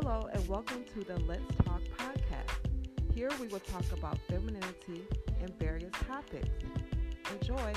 Hello, and welcome to the Let's Talk podcast. Here we will talk about femininity and various topics. Enjoy.